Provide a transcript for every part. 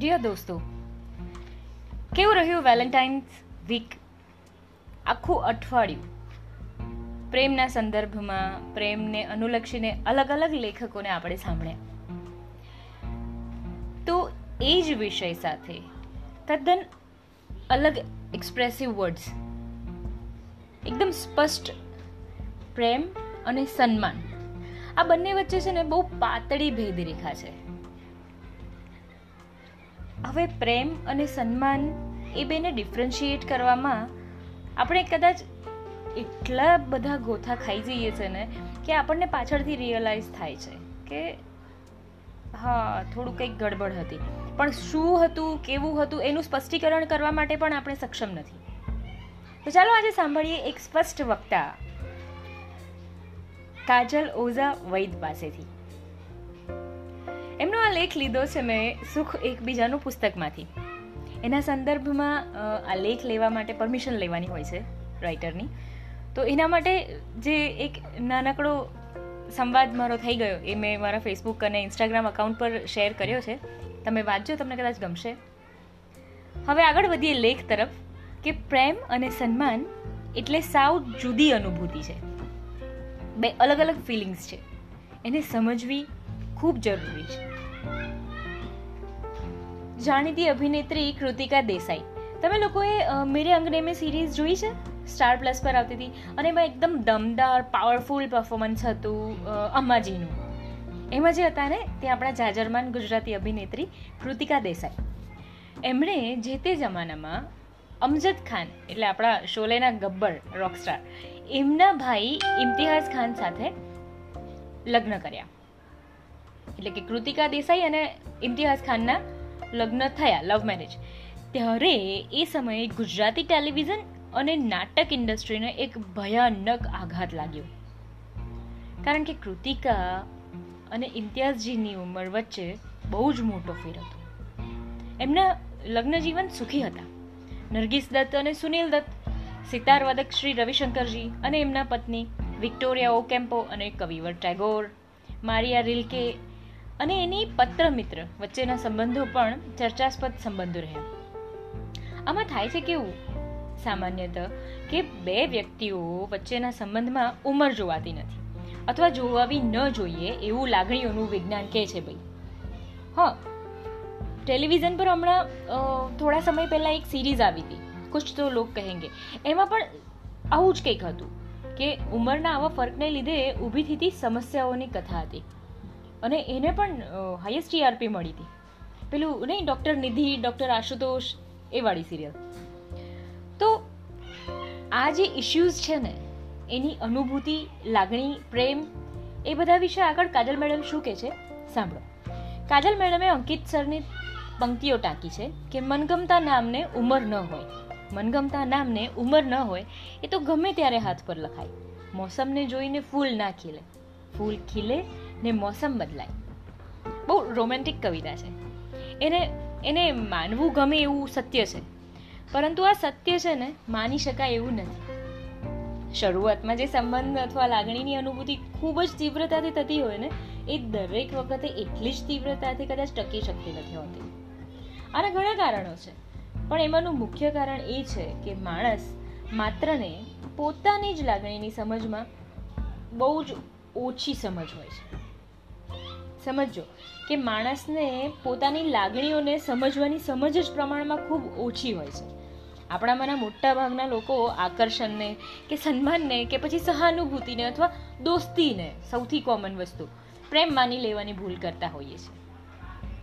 Dear દોસ્તો કેવું રહ્યું વેલેન્ટાઇન્સ વીક આખું અઠવાડિયું પ્રેમના સંદર્ભમાં પ્રેમને અનુલક્ષીને અલગ અલગ લેખકોને આપણે સાંભળ્યા તો એ જ વિષય સાથે તદ્દન અલગ એક્સપ્રેસિવ વર્ડ્સ એકદમ સ્પષ્ટ પ્રેમ અને સન્માન આ બંને વચ્ચે છે ને બહુ પાતળી ભેદ રેખા છે હવે પ્રેમ અને સન્માન એ બેને ડિફરન્શિએટ કરવામાં આપણે કદાચ એટલા બધા ગોથા ખાઈ જઈએ છે ને કે આપણને પાછળથી રિયલાઇઝ થાય છે કે હા, થોડું કંઈક ગડબડ હતી. પણ શું હતું, કેવું હતું, એનું સ્પષ્ટીકરણ કરવા માટે પણ આપણે સક્ષમ નથી. તો ચાલો આજે સાંભળીએ એક સ્પષ્ટ વક્તા, કાજલ ઓઝા વૈદ પાસેથી. આ લેખ લીધો છે મેં સુખ એકબીજાનું પુસ્તકમાંથી. એના સંદર્ભમાં આ લેખ લેવા માટે પરમિશન લેવાની હોય છે રાઇટરની. તો એના માટે જે એક નાનકડો સંવાદ મારો થઈ ગયો એ મેં મારા ફેસબુક અને ઇન્સ્ટાગ્રામ અકાઉન્ટ પર શેર કર્યો છે. તમે વાંચજો, તમને કદાચ ગમશે. હવે આગળ વધીએ લેખ તરફ, કે પ્રેમ અને સન્માન એટલે સાવ જુદી અનુભૂતિ છે. બે અલગ અલગ ફિલિંગ્સ છે. એને સમજવી ખૂબ જરૂરી છે. જાણીતી અભિનેત્રી કૃતિકા દેસાઈ. તમે લોકોએ મેરે અંગને મેં સિરીઝ જોઈ છે? સ્ટાર પ્લસ પર આવતી હતી. અને એમાં એકદમ દમદાર પાવરફુલ પરફોર્મન્સ હતું અમ્માજીનું. એમાં જે હતા ને, તે આપણા જાજરમાન ગુજરાતી અભિનેત્રી કૃતિકા દેસાઈ. એમણે જે તે જમાનામાં અમજદ ખાન, એટલે આપણા શોલેના ગબ્બર રોકસ્ટાર એમના ભાઈ ઇમ્તિહાઝ ખાન સાથે લગ્ન કર્યા. એટલે કે કૃતિકા દેસાઈ અને ઇમ્તિહાઝ ખાનના લગ્ન થયા લવ મેરેજ ત્યારે એ સમયે ગુજરાતી ટેલિવિઝન અને નાટક ઇન્ડસ્ટ્રીને એક ભયાનક આઘાત લાગ્યો. કારણ કે કૃતિકા અને ઇમ્તિયાઝજીની ઉંમર વચ્ચે બહુ જ મોટો ફેર હતો. એમના લગ્ન જીવન સુખી હતા. નરગીસ દત્ત અને સુનિલ દત્ત સિતારવાદક શ્રી રવિશંકરજી અને એમના પત્ની વિક્ટોરિયા ઓકેમ્પો અને કવિવર ટેગોર, મારિયા રિલ્કે અને એની પત્ર મિત્ર વચ્ચેના સંબંધો પણ ચર્ચાસ્પદ સંબંધો રહ્યા. આમાં થાય છે કેવું? સામાન્યત કે બે વ્યક્તિઓ વચ્ચેના સંબંધમાં ઉંમર જોવાતી નથી અથવા જોવાવી ન જોઈએ એવું લાગણીઓનું વિજ્ઞાન કહે છે ભાઈ. હા, ટેલિવિઝન પર હમણાં થોડા સમય પહેલાં એક સિરીઝ આવી હતી કુછ તો લોક કહેંગે. એમાં પણ આવું જ કંઈક હતું કે ઉંમરના આવા ફરકને લીધે ઊભી થતી સમસ્યાઓની કથા હતી. અને એને પણ હાઈએસ્ટ ટીઆરપી મળી હતી. પેલું નહીં ડૉક્ટર નિધિ ડૉક્ટર આશુતોષ, એ વાળી સિરિયલ તો આ જે ઇશ્યુઝ છે ને, એની અનુભૂતિ, લાગણી, પ્રેમ, એ બધા વિશે આગળ કાજલ મેડમ શું કહે છે? સાંભળો. કાજલ મેડમે અંકિત સરની પંક્તિઓ ટાંકી છે કે મનગમતા નામને ઉંમર ન હોય. મનગમતા નામને ઉંમર ન હોય, એ તો ગમે ત્યારે હાથ પર લખાય. મોસમને જોઈને ફૂલ ના ખીલે. ફૂલ ખીલે ને મોસમ બદલાય. બહુ રોમેન્ટિક કવિતા છે. એને એને માનવું ગમે એવું સત્ય છે. પરંતુ આ સત્ય છે ને માની શકાય એવું નથી. શરૂઆતમાં જે સંબંધ અથવા લાગણીની અનુભૂતિ ખૂબ જ તીવ્રતાથી થતી હોય ને, એ દરેક વખતે એટલી જ તીવ્રતાથી કદાચ ટકી શકતી નથી હોતી. આના ઘણા કારણો છે. પણ એમાંનું મુખ્ય કારણ એ છે કે માણસ માત્રને પોતાની જ લાગણીની સમજમાં બહુ જ ઓછી સમજ હોય છે. સમજો કે માણસને પોતાની લાગણીઓને સમજવાની સમજ જ પ્રમાણમાં ખૂબ ઓછી હોય છે. આપણામાંના મોટા ભાગના લોકો આકર્ષણને કે સન્માનને કે પછી સહાનુભૂતિને અથવા દોસ્તીને સૌથી કોમન વસ્તુ પ્રેમ માની લેવાની ભૂલ કરતા હોઈએ છીએ.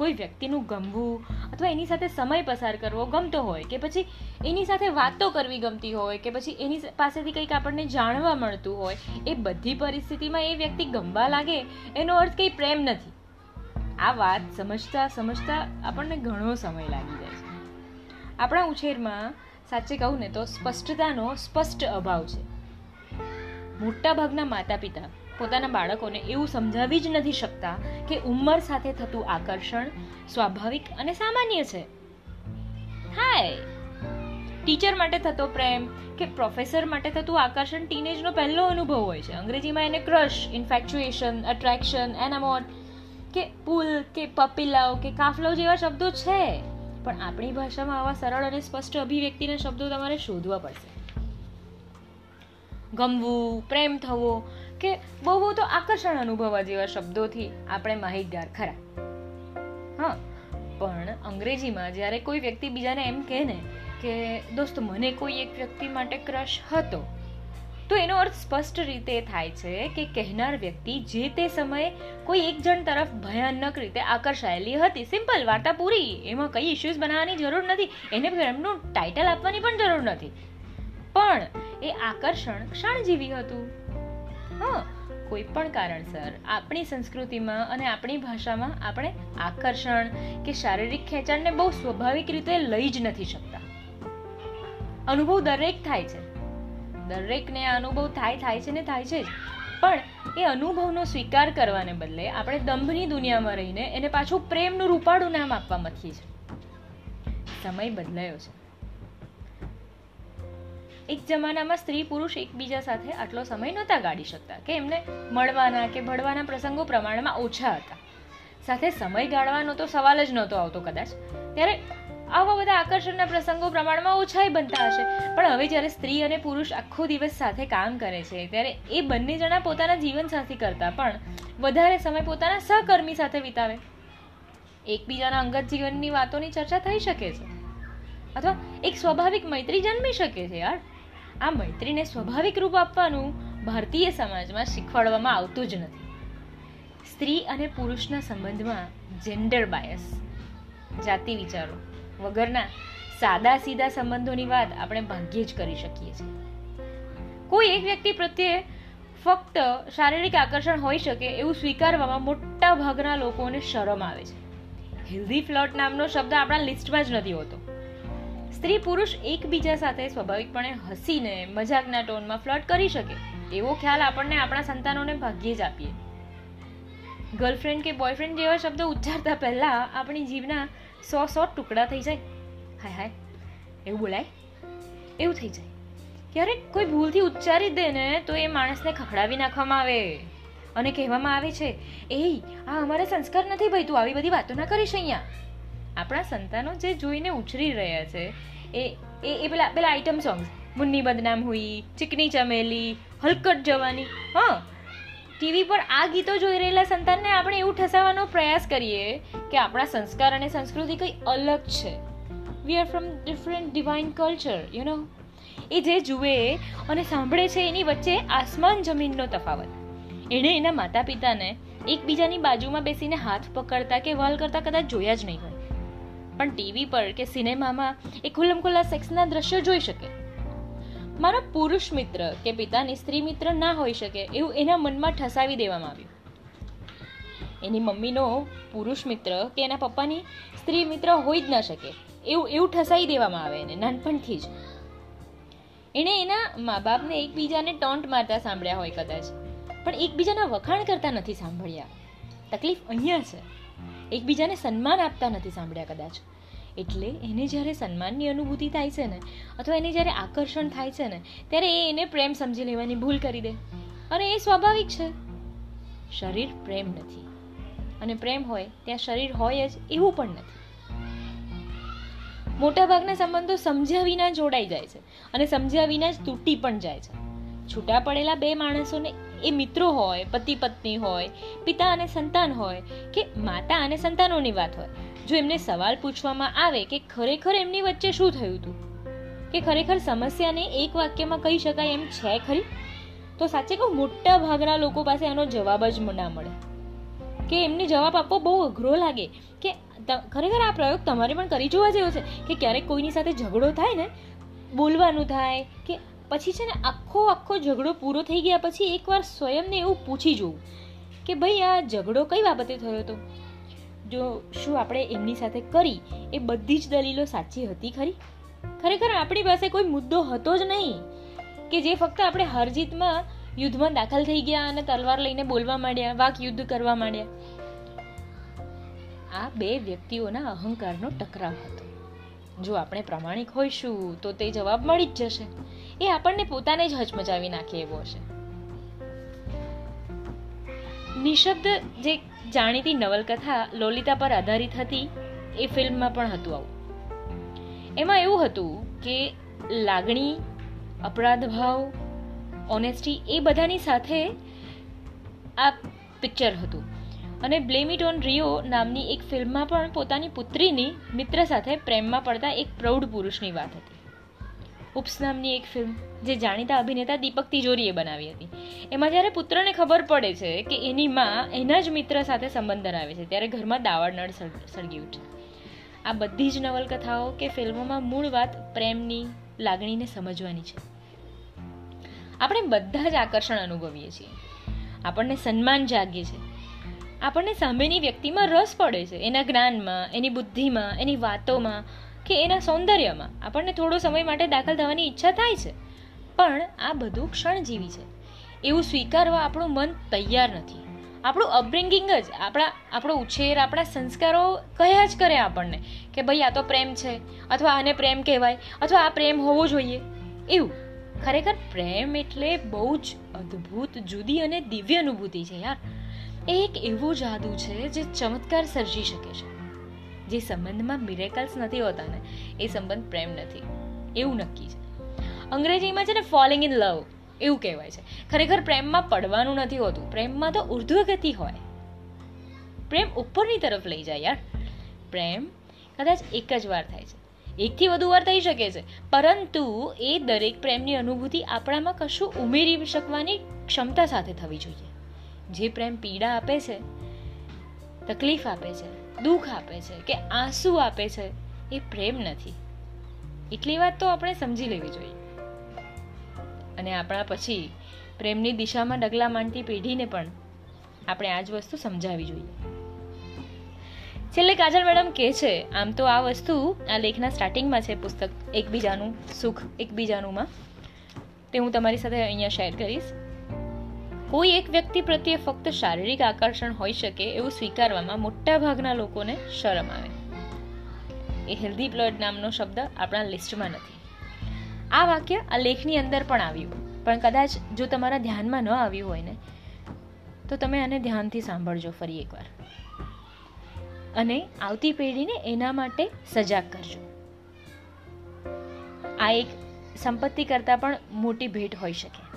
કોઈ વ્યક્તિનું ગમવું અથવા એની સાથે સમય પસાર કરવો ગમતો હોય કે પછી એની સાથે વાતો કરવી ગમતી હોય કે પછી એની પાસેથી કંઈક આપણને જાણવા મળતું હોય, એ બધી પરિસ્થિતિમાં એ વ્યક્તિ ગમવા લાગે, એનો અર્થ કંઈ પ્રેમ નથી. આ વાત સમજતા સમજતા આપણને ઘણો સમય લાગી જાય છે. આપણા ઉછેરમાં સાચે કહું ને તો સ્પષ્ટતાનો સ્પષ્ટ અભાવ છે. મોટા ભાગના માતા પિતા પોતાના બાળકોને એવું સમજાવી જ નથી શકતા કે ઉંમર સાથે થતું આકર્ષણ સ્વાભાવિક અને સામાન્ય છે. હાય! ટીચર માટે થતો પ્રેમ કે પ્રોફેસર માટે થતું આકર્ષણ ટીનેજનો પહેલો અનુભવ હોય છે. અંગ્રેજીમાં એને ક્રશ ઇન્ફેક્ચ્યુએશન અટ્રેક્શન એનામોન કે પુલ કે પપીલાવ કે કાફલો જેવા શબ્દો છે. પણ આપણી ભાષામાં આવા સરળ અને સ્પષ્ટ અભિવ્યક્તિના શબ્દો તમારે શોધવા પડશે. ગમવું, પ્રેમ થવો કે બહુ તો આકર્ષણ અનુભવવા જેવા શબ્દોથી આપણે માહિતગાર ખરા. હા, પણ અંગ્રેજીમાં જ્યારે કોઈ વ્યક્તિ બીજાને એમ કહે ને કે, દોસ્ત, મને કોઈ એક વ્યક્તિ માટે ક્રશ હતો, તો એનો અર્થ સ્પષ્ટ રીતે થાય છે કે કહેનાર વ્યક્તિ જે તે સમયે કોઈ એક જણ તરફ ભયાનક રીતે આકર્ષાયેલી હતી. સિમ્પલ વાર્તા પૂરી. એમાં કઈ ઇશ્યુઝ બનાવવાની જરૂર નથી. એને એમનું ટાઇટલ આપવાની પણ જરૂર નથી. પણ એ આકર્ષણ ક્ષણજીવી હતું. હા, કોઈ પણ કારણસર. આપણી સંસ્કૃતિમાં અને આપણી ભાષામાં આપણે આકર્ષણ કે શારીરિક ખેંચાણને બહુ સ્વાભાવિક રીતે લઈ જ નથી શકતા. અનુભવ દરેક થાય છે. દરેકને આ અનુભવ થાય થાય છે ને થાય છે જ. પણ એ અનુભવનો સ્વીકાર કરવાને બદલે આપણે દંભની દુનિયામાં રહીને એને પાછું પ્રેમનું રૂપાળું નામ આપવા મથીએ છીએ. સમય બદલાયો છે. એક જમાનામાં સ્ત્રી પુરુષ એકબીજા સાથે આટલો સમય નહોતા ગાળી શકતા કે એમને મળવાના કે ભળવાના પ્રસંગો પ્રમાણમાં ઓછા હતા. સાથે સમય ગાળવાનો તો સવાલ જ નહોતો આવતો કદાચ. ત્યારે આવા બધા આકર્ષણના પ્રસંગો પ્રમાણમાં ઓછાય બનતા હશે. પણ હવે જ્યારે સ્ત્રી અને પુરુષ આખો દિવસ સાથે કામ કરે છે, ત્યારે એ બંને જણા પોતાના જીવન સાથી કરતા પણ વધારે સમય પોતાના સહકર્મી સાથે વિતાવે. એકબીજાના અંગત જીવનની વાતોની ચર્ચા થઈ શકે છે. અથવા એક સ્વાભાવિક મૈત્રી જન્મી શકે છે યાર. આ મૈત્રીને સ્વાભાવિક રૂપ આપવાનું ભારતીય સમાજમાં શીખવાડવામાં આવતું જ નથી. સ્ત્રી અને પુરુષના સંબંધમાં જેન્ડર બાયસ જાતિ વિચારો વગરના સાદા સીધા સંબંધોની વાત આપણે ભાગ્યે જ કરી શકીએ છીએ. કોઈ એક વ્યક્તિ પ્રત્યે ફક્ત શારીરિક આકર્ષણ હોઈ શકે એવું સ્વીકારવામાં મોટા ભાગના લોકોને શરમ આવે છે. હેલ્ધી ફ્લોટ નામનો શબ્દ આપણા લિસ્ટમાં જ નથી હોતો. સ્ત્રી પુરુષ એકબીજા સાથે સ્વાભાવિકપણે હસીને, મજાકના ટોનમાં ફ્લર્ટ કરી શકે, એવો ખ્યાલ આપણને આપણા સંતાનોને ભાગ્યે જ આપીએ. ગર્લફ્રેન્ડ કે બોયફ્રેન્ડ જેવા શબ્દો ઉચ્ચારતા પહેલાં આપણી જીવના સો સો ટુકડા થઈ જાય. હાય હાય, એવું બોલાય? એવું થઈ જાય. ક્યારેક કોઈ ભૂલથી ઉચ્ચારી દે ને તો એ માણસને ખખડાવી નાખવામાં આવે. અને કહેવામાં આવે છે એ આ અમારા સંસ્કાર નથી ભાઈ, તું આવી બધી વાતો ના કરીશ અહીંયા. આપણા સંતાનો જે જોઈને ઉછરી રહ્યા છે, એ એ એ પેલા પેલા આઈટમ સોંગ્સ મુન્ની બદનામ હુઈ, ચીકની ચમેલી, હલકટ જવાની. હા. ટીવી પર આ ગીતો જોઈ રહેલા સંતાનને આપણે એવું ઠસાવવાનો પ્રયાસ કરીએ કે આપણા સંસ્કાર અને સંસ્કૃતિ કંઈ અલગ છે. We are from different divine culture you know એ જે જુએ અને સાંભળે છે એની વચ્ચે આસમાન જમીનનો તફાવત. એણે એના માતા પિતાને એકબીજાની બાજુમાં બેસીને હાથ પકડતા કે વાલ કરતા કદાચ જોયા જ નહીં હોય. પણ ટીવી પર કે સિનેમામાં એ ખુલ્લમ ખુલ્લા સેક્સના દ્રશ્યો જોઈ શકે. મારા પુરુષ મિત્ર કે પિતાની સ્ત્રી મિત્ર ના હોઈ શકે એવું એના મનમાં ઠસાવી દેવામાં આવ્યું. એની મમ્મીનો પુરુષ મિત્ર કે એના પપ્પાની સ્ત્રી મિત્ર હોઈ જ ના શકે એવું એવું ઠસાઈ દેવામાં આવે એને, નાનપણથી જ. એણે એના મા બાપને એકબીજાને ટોન્ટ મારતા સાંભળ્યા હોય કદાચ, પણ એકબીજાના વખાણ કરતા નથી સાંભળ્યા. તકલીફ અહીંયા છે. એકબીજાને સન્માન આપતા નથી સાંભળ્યા કદાચ. એટલે એને જ્યારે સન્માનની અનુભૂતિ થાય છે ને, અથવા એને જ્યારે આકર્ષણ થાય છે ને, ત્યારે એ એને પ્રેમ સમજી લેવાની ભૂલ કરી દે. અને એ સ્વાભાવિક છે. શરીર પ્રેમ નથી. અને પ્રેમ હોય, ત્યાં શરીર હોય જ એવું પણ નથી. મોટાભાગના સંબંધો સમજ્યા વિના જોડાઈ જાય છે અને સમજ્યા વિના જ તૂટી પણ જાય છે. છૂટા પડેલા બે માણસોને એ મિત્રો હોય પતિ પત્ની હોય, પિતા અને સંતાન હોય, કે માતા અને સંતાનોની વાત હોય જો એમને સવાલ પૂછવામાં આવે કે ખરેખર એમની વચ્ચે શું થયું હતું? કે ખરેખર સમસ્યાને એક વાક્યમાં કહી શકાય એમ છે ખરી? તો સાચે કહું, મોટા ભાગના લોકો પાસે આનો જવાબ જ ના મળે. કે એમને જવાબ આપવો બહુ અઘરો લાગે કે ખરેખર આ પ્રયોગ તમારે પણ કરી જોવા જેવો છે? કે ક્યારેક કોઈની સાથે ઝઘડો થાય ને, બોલવાનું થાય, કે પછી છે ને આખો આખો ઝઘડો પૂરો થઈ ગયા પછી એકવાર સ્વયંને એવું પૂછી જોવું કે ભાઈ આ ઝઘડો કઈ બાબતે થયો હતો? જો શું આપણે એમની સાથે કરી, એ બધી જ દલીલો સાચી હતી ખરી? ખરેખર આપણી પાસે કોઈ મુદ્દો હતો જ નહીં કે જે ફક્ત આપણે હરજીતમાં યુદ્ધમાં દાખલ થઈ ગયા અને તલવાર લઈને બોલવા માંડ્યા વાક યુદ્ધ કરવા માંડ્યા. આ બે વ્યક્તિઓના અહંકારનો ટકરાવ હતો. જો આપણે પ્રામાણિક હોઈશું, તો તે જવાબ મળી જ જશે. એ આપણને પોતાને જ હચમચાવી નાખે એવો હશે. નિશબ્દ જે જાણીતી નવલકથા લોલિતા પર આધારિત હતી, એ ફિલ્મમાં પણ હતું આવું. એમાં એવું હતું કે લાગણી, અપરાધ ભાવ ઓનેસ્ટી એ બધાની સાથે આ પિક્ચર હતું. અને બ્લેમ ઇટ ઓન રિયો નામની એક ફિલ્મમાં પણ પોતાની પુત્રીની મિત્ર સાથે પ્રેમમાં પડતા એક પ્રૌઢ પુરુષની વાત હતી. ઉપસ નામની એક ફિલ્મ જે જાણીતા અભિનેતા દીપક તિજોરીએ બનાવી હતી. એમાં જ્યારે પુત્રને ખબર પડે છે કે એની માં એના જ મિત્ર સાથે સંબંધ ધરાવે છે, ત્યારે ઘરમાં દાવાળ નળ સળગી ઉઠે. આ બધી જ નવલકથાઓ કે ફિલ્મોમાં મૂળ વાત પ્રેમની લાગણીને સમજવાની છે. આપણે બધા જ આકર્ષણ અનુભવીએ છીએ. આપણને સન્માન જાગે છે. આપણને સામેની વ્યક્તિમાં રસ પડે છે. એના જ્ઞાનમાં, એની બુદ્ધિમાં, એની વાતોમાં કે એના સૌંદર્યમાં આપણને થોડો સમય માટે દાખલ થવાની ઈચ્છા થાય છે. પણ આ બધું ક્ષણજીવી છે. એવું સ્વીકારવા આપણું મન તૈયાર નથી. આપણું અપબ્રિંગિંગ જ આપણા, આપણો ઉછેર, આપણા સંસ્કારો કયા જ કરે આપણને કે ભાઈ આ તો પ્રેમ છે, અથવા આને પ્રેમ કહેવાય, અથવા આ પ્રેમ હોવો જોઈએ. એવું. ખરેખર પ્રેમ એટલે બહુ જ અદ્ભુત, જુદી અને દિવ્ય અનુભૂતિ છે યાર. એ એક એવું જાદુ છે જે ચમત્કાર સર્જી શકે છે. જે સંબંધમાં મિરેકલ્સ નથી હોતા ને, એ સંબંધ પ્રેમ નથી. એવું નક્કી છે. અંગ્રેજીમાં છે ને ફોલિંગ ઇન લવ એવું કહેવાય છે. ખરેખર પ્રેમમાં પડવાનું નથી હોતું. પ્રેમમાં તો ઉર્ધ્વગતિ હોય. પ્રેમ ઉપરની તરફ લઈ જાય યાર. પ્રેમ કદાચ એક જ વાર થાય છે. એકથી વધુ વાર થઈ શકે છે. પરંતુ એ દરેક પ્રેમની અનુભૂતિ આપણામાં કશું ઉમેરી શકવાની ક્ષમતા સાથે થવી જોઈએ. જે પ્રેમ પીડા આપે છે, તકલીફ આપે છે દુઃખ આપે છે કે આંસુ આપે છે એ પ્રેમ નથી. એટલી વાત તો આપણે સમજી લેવી જોઈએ. અને આપણા પછી પ્રેમની દિશામાં ડગલા માંડતી પેઢીને પણ આપણે આ જ વસ્તુ સમજાવી જોઈએ. છેલ્લે કાજલ મેડમ કહે છે, આમ તો આ વસ્તુ આ લેખના સ્ટાર્ટિંગમાં છે પુસ્તક. એકબીજાનું સુખ એકબીજાનુંમાં તે હું તમારી સાથે અહીંયા શેર કરીશ. કોઈ એક વ્યક્તિ પ્રત્યે ફક્ત શારીરિક આકર્ષણ હોઈ શકે એવું સ્વીકારવામાં મોટા ભાગના લોકોને શરમ આવે. એ હેલ્ધી બ્લડ નામનો શબ્દ આપણા લિસ્ટમાં નથી. આ વાક્ય આ લેખની અંદર પણ આવ્યું. પણ કદાચ જો તમારા ધ્યાનમાં ન આવ્યું હોય ને, તો તમે આને ધ્યાનથી સાંભળજો ફરી એકવાર. અને આવતી પેઢીને એના માટે સજાગ કરજો. આ એક સંપત્તિ કરતાં પણ મોટી ભેટ હોઈ શકે.